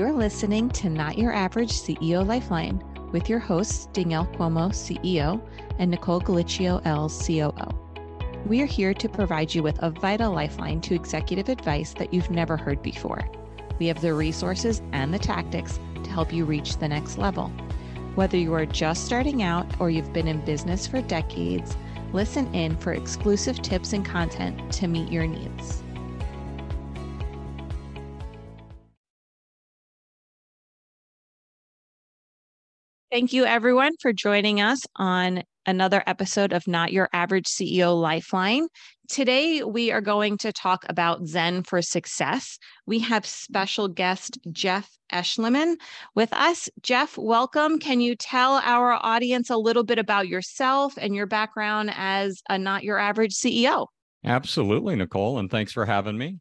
You're listening to Not Your Average CEO Lifeline with your hosts, Danielle Cuomo, CEO, and Nicole Galicio, L, COO. We are here to provide you with a vital lifeline to executive advice that you've never heard before. We have the resources and the tactics to help you reach the next level. Whether you are just starting out or you've been in business for decades, listen in for exclusive tips and content to meet your needs. Thank you, everyone, for joining us on another episode of Not Your Average CEO Lifeline. Today, we are going to talk about Zen for Success. We have special guest Jeff Eschliman with us. Jeff, welcome. Can you tell our audience a little bit about yourself and your background as a Not Your Average CEO? Absolutely, Nicole, and thanks for having me.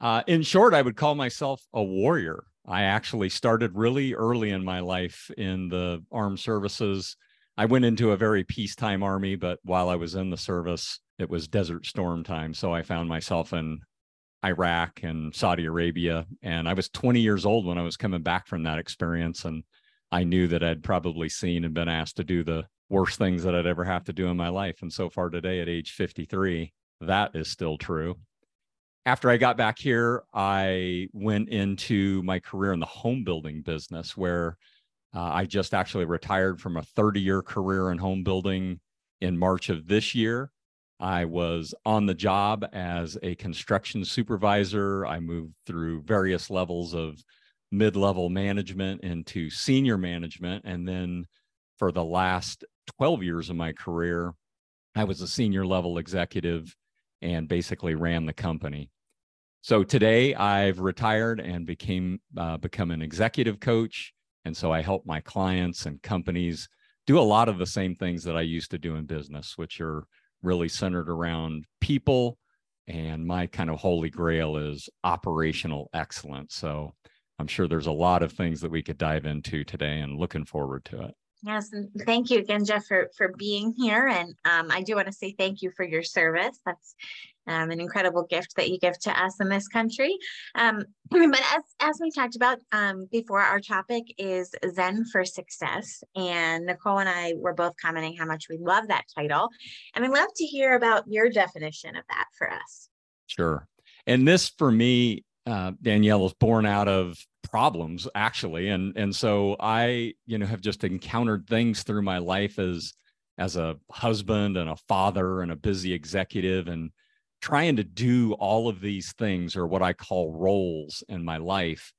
Uh, in short, I would call myself a warrior. I actually started really early in my life in the armed services. I went into a very peacetime army, but while I was in the service, it was desert storm time. So I found myself in Iraq and Saudi Arabia. And I was 20 years old when I was coming back from that experience. And I knew that I'd probably seen and been asked to do the worst things that I'd ever have to do in my life. And so far today, at age 53, that is still true after I got back here, I went into my career in the home building business where uh, I just actually retired from a 30 year career in home building in March of this year. I was on the job as a construction supervisor. I moved through various levels of mid level management into senior management. And then for the last 12 years of my career, I was a senior level executive and basically ran the company. So today I've retired and became uh, become an executive coach, and so I help my clients and companies do a lot of the same things that I used to do in business, which are really centered around people. And my kind of holy grail is operational excellence. So I'm sure there's a lot of things that we could dive into today, and looking forward to it. Yes, and thank you again, Jeff, for, for being here. And um, I do want to say thank you for your service. That's um, an incredible gift that you give to us in this country. Um, but as, as we talked about um, before, our topic is Zen for Success. And Nicole and I were both commenting how much we love that title. And I'd love to hear about your definition of that for us. Sure. And this, for me, uh, Danielle, was born out of problems actually. And and so i you know have just encountered things through my life as as a husband and a father and a busy executive and trying to do all of these things or what I call roles in my life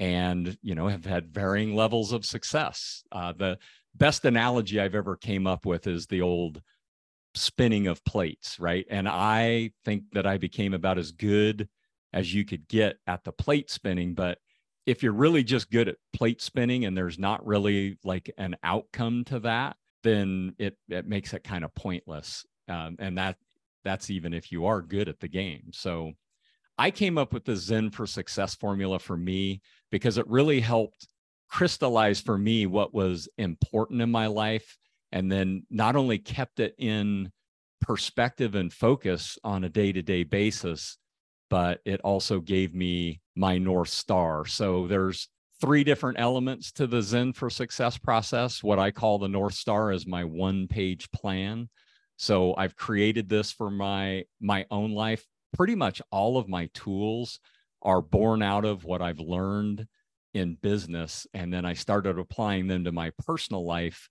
and you know have had varying levels of success. Uh, the best analogy i've ever came up with is the old spinning of plates right? And i think that i became about as good as you could get at the plate spinning but if you're really just good at plate spinning and there's not really like an outcome to that then it it makes it kind of pointless um, and that that's even if you are good at the game. So I came up with the Zen for Success formula for me because it really helped crystallize for me what was important in my life and then not only kept it in perspective and focus on a day-to-day basis but it also gave me my north star. So there's three different elements to the zen for success process. What i call the north star is my one page plan. So I've created this for my my own life. Pretty much all of my tools are born out of what I've learned in business and then I started applying them to my personal life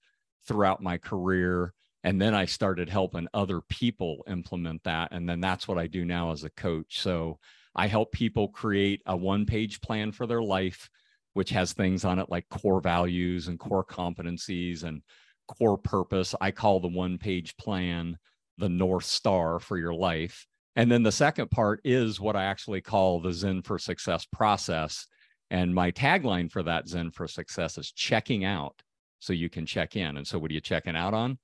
throughout my career and then I started helping other people implement that and then that's what I do now as a coach. So I help people create a one-page plan for their life which has things on it like core values and core competencies and core purpose. I call the one page plan the North Star for your life. And then the second part is what I actually call the Zen for Success process. And my tagline for that Zen for Success is checking out so you can check in. And so, what are you checking out on?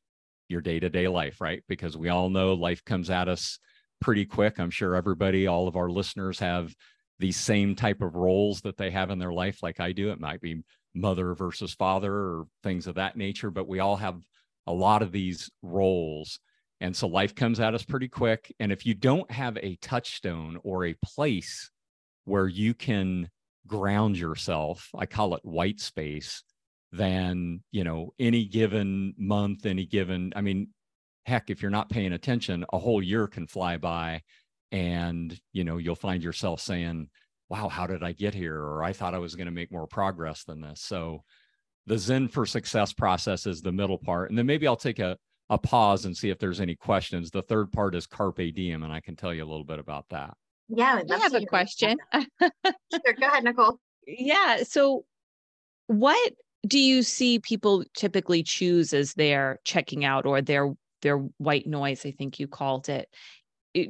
Your day to day life, right? Because we all know life comes at us pretty quick. I'm sure everybody, all of our listeners have these same type of roles that they have in their life, like I do. It might be mother versus father or things of that nature, but we all have a lot of these roles. And so life comes at us pretty quick. And if you don't have a touchstone or a place where you can ground yourself, I call it white space, than, you know, any given month, any given, I mean, heck, if you're not paying attention, a whole year can fly by and, you know, you'll find yourself saying, wow, how did I get here? Or I thought I was going to make more progress than this. So the Zen for success process is the middle part. And then maybe I'll take a, a pause and see if there's any questions. The third part is Carpe Diem, and I can tell you a little bit about that. Yeah, I have a question. sure, go ahead, Nicole. Yeah. So, what do you see people typically choose as their checking out or their their white noise? I think you called it.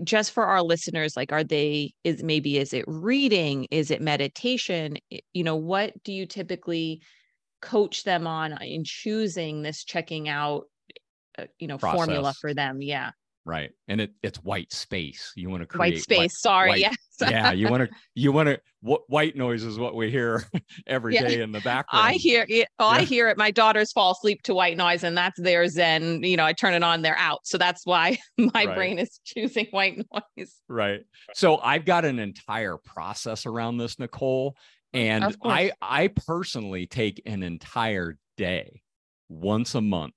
Just for our listeners, like, are they? Is maybe is it reading? Is it meditation? You know, what do you typically coach them on in choosing this checking out? Uh, you know, Process. formula for them. Yeah right and it it's white space you want to create white space white, sorry white, yes yeah you want to you want to what white noise is what we hear every yeah. day in the background i hear it oh, yeah. i hear it my daughters fall asleep to white noise and that's their zen you know i turn it on they're out so that's why my right. brain is choosing white noise right so i've got an entire process around this nicole and i i personally take an entire day once a month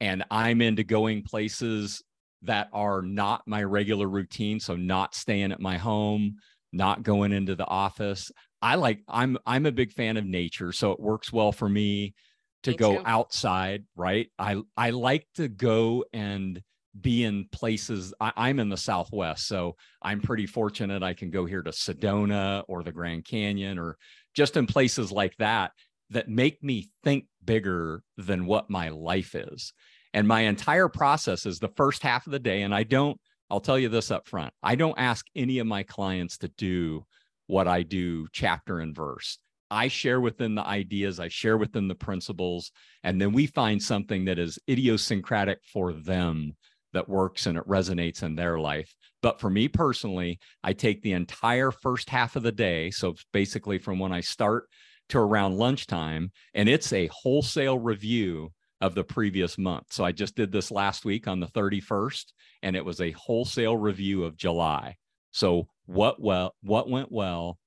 and i'm into going places that are not my regular routine. So not staying at my home, not going into the office. I like I'm I'm a big fan of nature, so it works well for me to me go too. outside, right? I I like to go and be in places. I, am in the Southwest, so I'm pretty fortunate. I can go here to Sedona or the Grand Canyon or just in places like that that make me think bigger than what my life is. And my entire process is the first half of the day. And I don't, I'll tell you this up front I don't ask any of my clients to do what I do chapter and verse. I share within the ideas, I share within the principles, and then we find something that is idiosyncratic for them that works and it resonates in their life. But for me personally, I take the entire first half of the day. So basically from when I start to around lunchtime, and it's a wholesale review of the previous month. So I just did this last week on the 31st and it was a wholesale review of July. So what well what went well,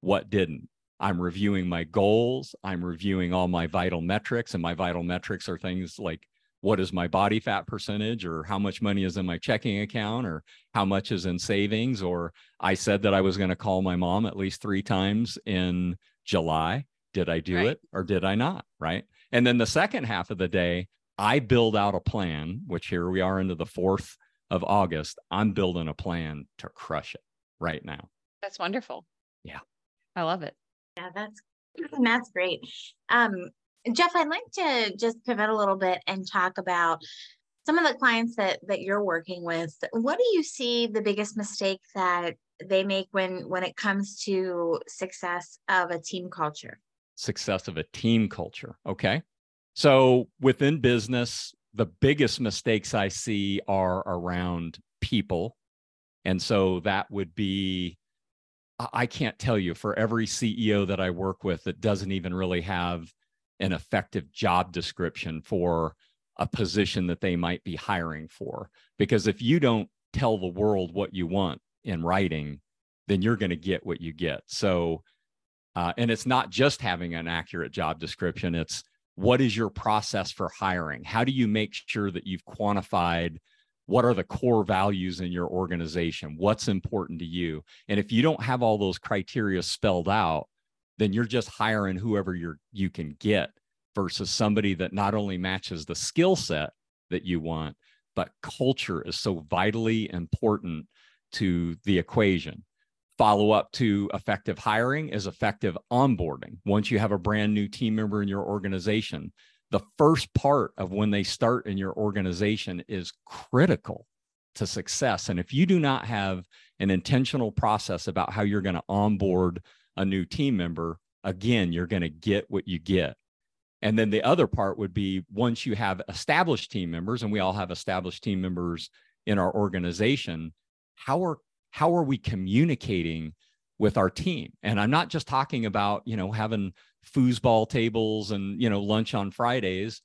what didn't. I'm reviewing my goals, I'm reviewing all my vital metrics and my vital metrics are things like what is my body fat percentage or how much money is in my checking account or how much is in savings or I said that I was going to call my mom at least 3 times in July. Did I do right. it or did I not, right? And then the second half of the day, I build out a plan, which here we are into the 4th of August. I'm building a plan to crush it right now. That's wonderful. Yeah. I love it. Yeah, that's that's great. Um, Jeff, I'd like to just pivot a little bit and talk about some of the clients that that you're working with. What do you see the biggest mistake that they make when when it comes to success of a team culture? Success of a team culture. Okay. So within business, the biggest mistakes I see are around people. And so that would be, I can't tell you for every CEO that I work with that doesn't even really have an effective job description for a position that they might be hiring for. Because if you don't tell the world what you want in writing, then you're going to get what you get. So uh, and it's not just having an accurate job description, it's what is your process for hiring? How do you make sure that you've quantified what are the core values in your organization? What's important to you? And if you don't have all those criteria spelled out, then you're just hiring whoever you're you can get versus somebody that not only matches the skill set that you want, but culture is so vitally important to the equation follow up to effective hiring is effective onboarding. Once you have a brand new team member in your organization, the first part of when they start in your organization is critical to success. And if you do not have an intentional process about how you're going to onboard a new team member, again, you're going to get what you get. And then the other part would be once you have established team members, and we all have established team members in our organization, how are how are we communicating with our team? And i'm not just talking about you know having foosball tables and you know lunch on fridays.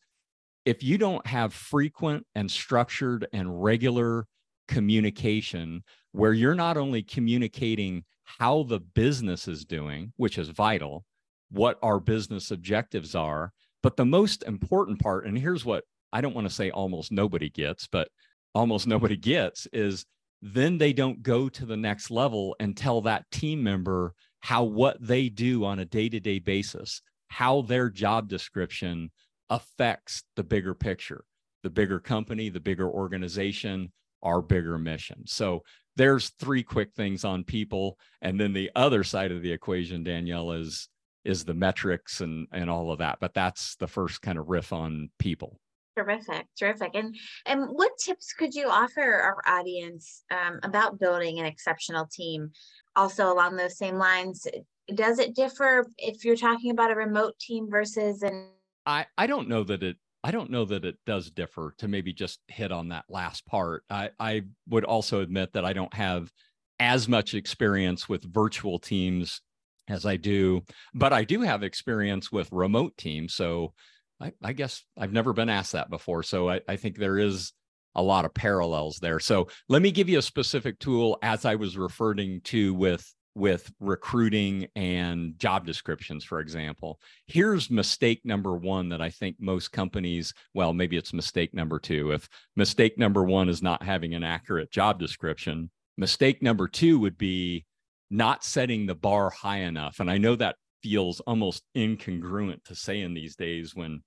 If you don't have frequent and structured and regular communication where you're not only communicating how the business is doing, which is vital, what our business objectives are, but the most important part, and here's what I don't want to say almost nobody gets, but almost nobody gets is then they don't go to the next level and tell that team member how what they do on a day-to-day basis how their job description affects the bigger picture. The bigger company the bigger organization our bigger mission. So there's three quick things on people. And then the other side of the equation danielle is is the metrics and and all of that. But that's the first kind of riff on people Terrific, terrific. And and what tips could you offer our audience um, about building an exceptional team? Also along those same lines, does it differ if you're talking about a remote team versus an? I I don't know that it I don't know that it does differ. To maybe just hit on that last part, I I would also admit that I don't have as much experience with virtual teams as I do, but I do have experience with remote teams. So I, I guess I've never been asked that before. So I, I think there is a lot of parallels there. So let me give you a specific tool as I was referring to with with recruiting and job descriptions, for example. Here's mistake number one that I think most companies, well, maybe it's mistake number two. If mistake number one is not having an accurate job description, mistake number two would be not setting the bar high enough. And I know that feels almost incongruent to say in these days when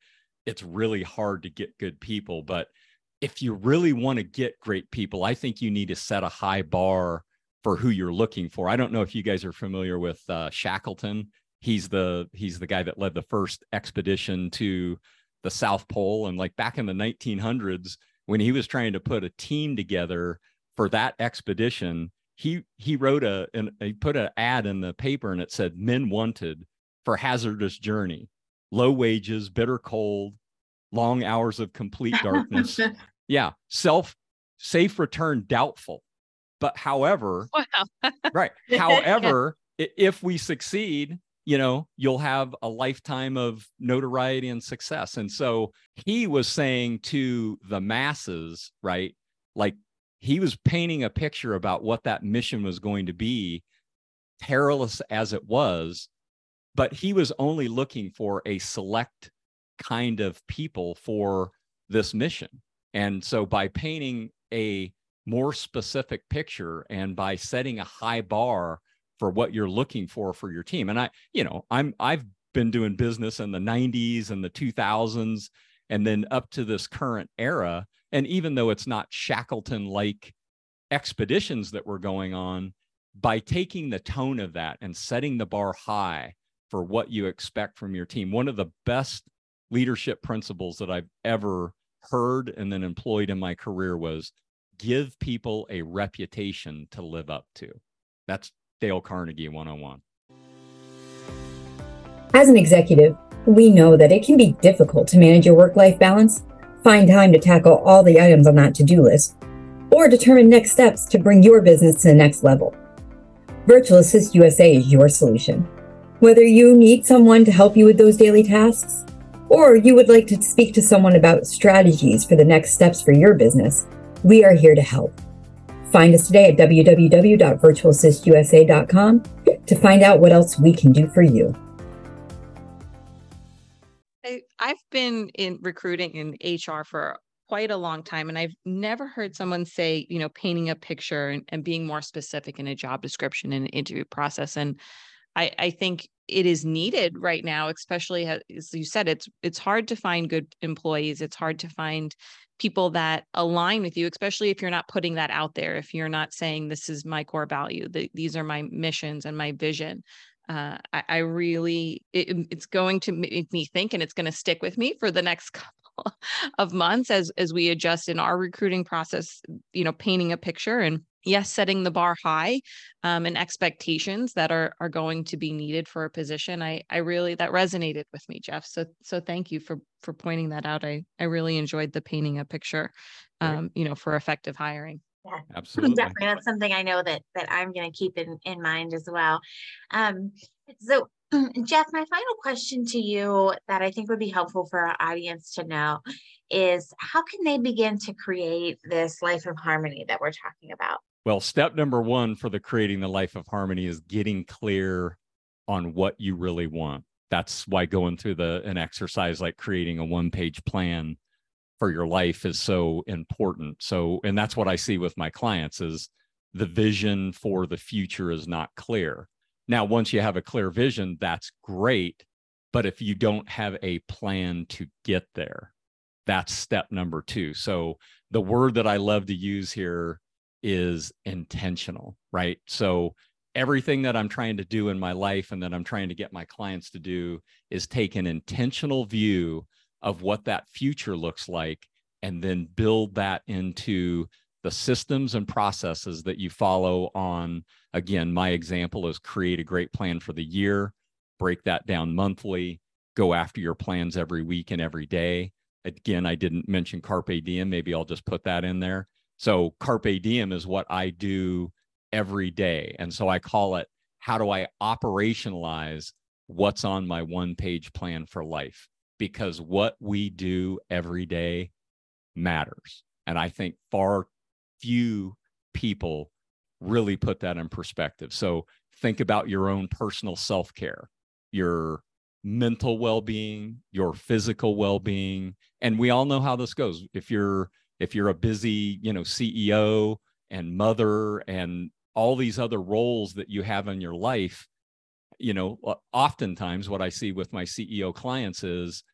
it's really hard to get good people. But if you really want to get great people, I think you need to set a high bar for who you're looking for. I don't know if you guys are familiar with uh, Shackleton. He's the he's the guy that led the first expedition to the South Pole, and like back in the 1900s, when he was trying to put a team together for that expedition, he he wrote a and he put an ad in the paper and it said men wanted for hazardous journey. Low wages bitter cold long hours of complete darkness. Yeah self safe return doubtful. But however wow. right. However if we succeed you know you'll have a lifetime of notoriety and success. And so he was saying to the masses right like he was painting a picture about what that mission was going to be, perilous as it was, but he was only looking for a select kind of people for this mission. And so by painting a more specific picture and by setting a high bar for what you're looking for for your team. And I, you know, I'm I've been doing business in the 90s and the 2000s and then up to this current era and even though it's not Shackleton like expeditions that were going on, by taking the tone of that and setting the bar high for what you expect from your team, one of the best leadership principles that I've ever heard and then employed in my career was give people a reputation to live up to. That's Dale Carnegie 101. As an executive, we know that it can be difficult to manage your work life balance find time to tackle all the items on that to do list, or determine next steps to bring your business to the next level. Virtual Assist USA is your solution. Whether you need someone to help you with those daily tasks, or you would like to speak to someone about strategies for the next steps for your business, we are here to help. Find us today at www.virtualassistusa.com to find out what else we can do for you. I've been in recruiting in HR for quite a long time and I've never heard someone say, you know, painting a picture and, and being more specific in a job description and interview process. And I, I think it is needed right now, especially as you said, it's it's hard to find good employees. It's hard to find people that align with you, especially if you're not putting that out there. If you're not saying this is my core value, the, these are my missions and my vision uh, I, I, really it, it's going to make me think and it's going to stick with me for the next couple of months as as we adjust in our recruiting process you know painting a picture and yes setting the bar high um, and expectations that are are going to be needed for a position. I i really that resonated with me jeff. So so thank you for for pointing that out. I i really enjoyed the painting a picture um, you know for effective hiring yeah, absolutely. Definitely, that's something I know that that I'm going to keep in in mind as well. Um, so Jeff, my final question to you that I think would be helpful for our audience to know is how can they begin to create this life of harmony that we're talking about? Well, step number one for the creating the life of harmony is getting clear on what you really want. That's why going through the an exercise like creating a one-page plan for your life is so important. So, and that's what I see with my clients is the vision for the future is not clear. Now, once you have a clear vision, that's great. But if you don't have a plan to get there, that's step number two. So, the word that I love to use here is intentional, right? So, everything that I'm trying to do in my life and that I'm trying to get my clients to do is take an intentional view of what that future looks like and then build that into the systems and processes that you follow on. Again my example is create a great plan for the year break that down monthly go after your plans every week and every day. Again i didn't mention carpe diem maybe i'll just put that in there. So carpe diem is what i do every day and so i call it how do i operationalize what's on my one page plan for life because what we do every day matters. And I think far few people really put that in perspective. So think about your own personal self care, your mental well being, your physical well being. And we all know how this goes. If you're if you're a busy, you know, CEO and mother and all these other roles that you have in your life, you know, oftentimes what I see with my CEO clients is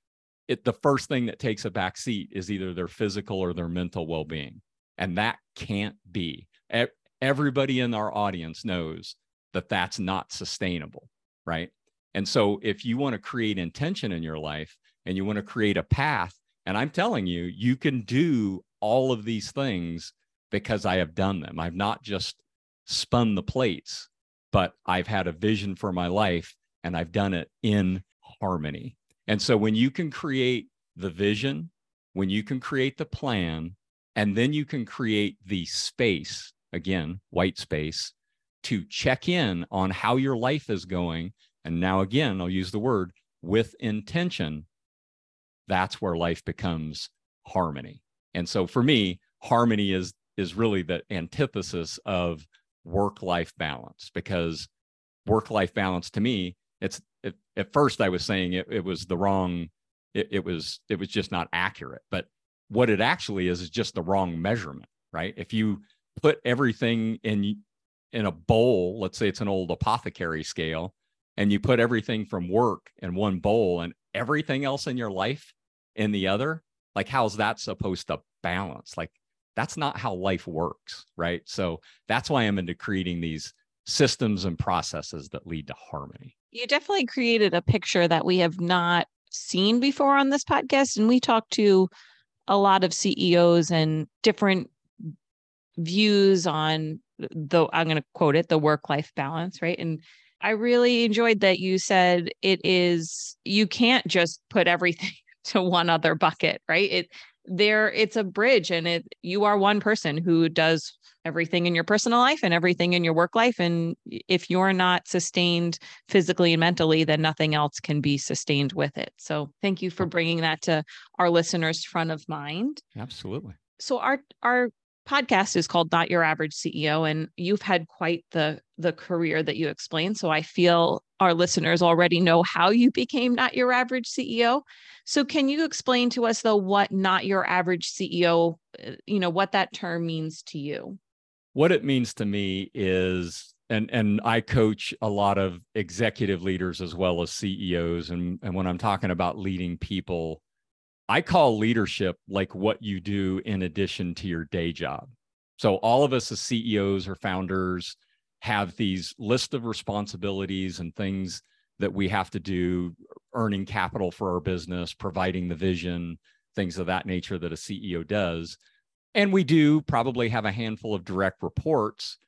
it the first thing that takes a back seat is either their physical or their mental well-being. And that can't be. Everybody in our audience knows that that's not sustainable, right? And so if you want to create intention in your life and you want to create a path, and I'm telling you, you can do all of these things because I have done them. I've not just spun the plates, but I've had a vision for my life and I've done it in harmony. And so when you can create the vision, when you can create the plan, and then you can create the space, again, white space, to check in on how your life is going. And now, again, I'll use the word with intention. That's where life becomes harmony. And so for me, harmony is is really the antithesis of work life balance because work life balance to me it's it, at first I was saying it, it was the wrong, it, it was it was just not accurate. But what it actually is is just the wrong measurement, right? If you put everything in in a bowl, let's say it's an old apothecary scale, and you put everything from work in one bowl and everything else in your life in the other, like how's that supposed to balance? Like that's not how life works, right? So that's why I'm into creating these systems and processes that lead to harmony. You definitely created a picture that we have not seen before on this podcast. And we talked to a lot of CEOs and different views on the, I'm going to quote it, the work life balance, right? And I really enjoyed that you said it is, you can't just put everything to one other bucket, right? It, there it's a bridge and it you are one person who does everything in your personal life and everything in your work life and if you're not sustained physically and mentally then nothing else can be sustained with it. So thank you for bringing that to our listeners front of mind. Absolutely. So our our podcast is called not your average ceo and you've had quite the the career that you explained so i feel our listeners already know how you became not your average ceo so can you explain to us though what not your average ceo uh, you know what that term means to you? What it means to me is and and I coach a lot of executive leaders as well as CEOs and and when I'm talking about leading people I call leadership like what you do in addition to your day job. So all of us as CEOs or founders have these list of responsibilities and things that we have to do earning capital for our business, providing the vision, things of that nature that a CEO does. And we do probably have a handful of direct reports,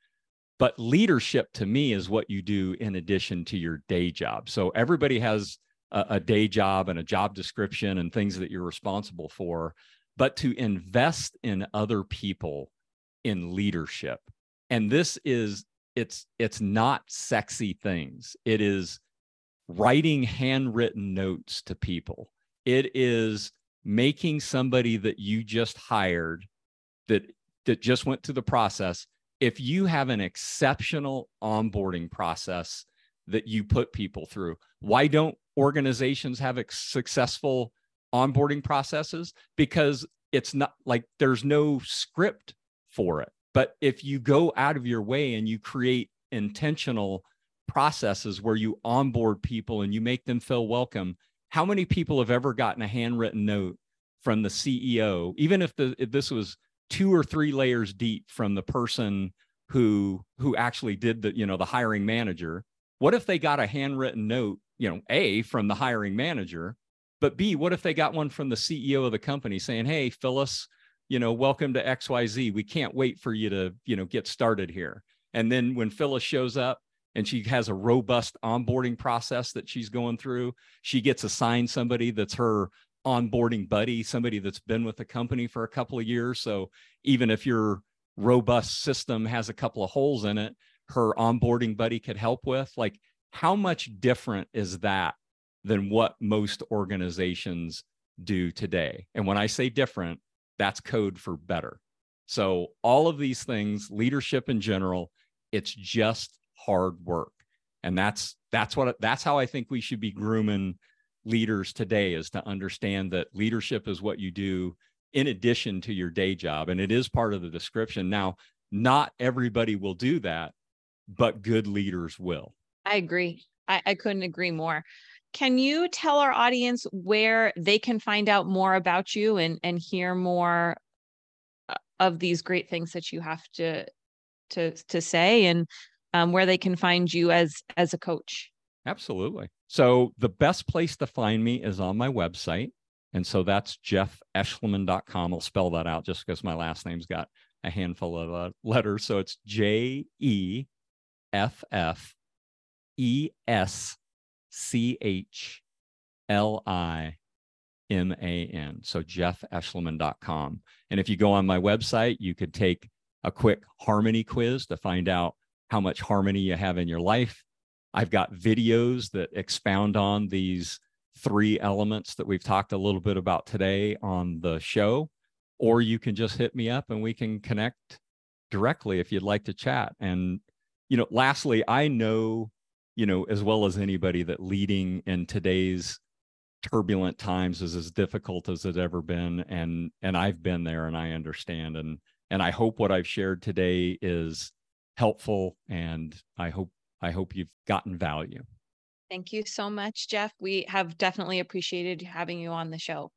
but leadership to me is what you do in addition to your day job. So everybody has a, a day job and a job description and things that you're responsible for, but to invest in other people in leadership. And this is it's it's not sexy things. It is writing handwritten notes to people. It is making somebody that you just hired that that just went through the process if you have an exceptional onboarding process that you put people through why don't organizations have successful onboarding processes because it's not like there's no script for it. But if you go out of your way and you create intentional processes where you onboard people and you make them feel welcome how many people have ever gotten a handwritten note from the ceo even if the if this was two or three layers deep from the person who who actually did the you know the hiring manager? What if they got a handwritten note you know a from the hiring manager but b what if they got one from the ceo of the company saying hey phyllis you know welcome to xyz we can't wait for you to you know get started here and then when phyllis shows up and she has a robust onboarding process that she's going through she gets assigned somebody that's her onboarding buddy, somebody that's been with the company for a couple of years. So even if your robust system has a couple of holes in it, her onboarding buddy could help with. Like, how much different is that than what most organizations do today? And when I say different, that's code for better. So, all of these things, leadership in general, it's just hard work. And that's that's what that's how I think we should be grooming leaders today is to understand that leadership is what you do in addition to your day job and it is part of the description now not everybody will do that but good leaders will i agree I, I couldn't agree more can you tell our audience where they can find out more about you and and hear more uh, of these great things that you have to to to say and um, where they can find you as as a coach absolutely so the best place to find me is on my website. And so that's jeffeschliman.com. I'll spell that out just because my last name's got a handful of uh, letters. So it's J E F F E S C H L I M A N. So jeffeschliman.com. And if you go on my website, you could take a quick harmony quiz to find out how much harmony you have in your life. I've got videos that expound on these three elements that we've talked a little bit about today on the show. Or you can just hit me up and we can connect directly if you'd like to chat. And, you know, lastly, I know, you know, as well as anybody that leading in today's turbulent times is as difficult as it's ever been. And and I've been there and I understand. And and I hope what I've shared today is helpful and I hope I hope you've gotten value. Thank you so much, Jeff. We have definitely appreciated having you on the show.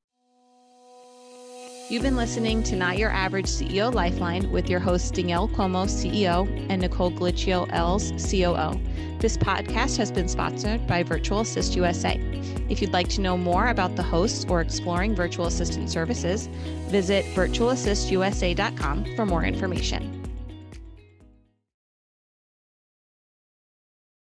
You've been listening to Not Your Average CEO Lifeline with your hosts Danielle Cuomo, CEO, and Nicole Glitchio Els, COO. This podcast has been sponsored by Virtual Assist USA. If you'd like to know more about the hosts or exploring virtual assistant services, visit virtualassistusa.com for more information.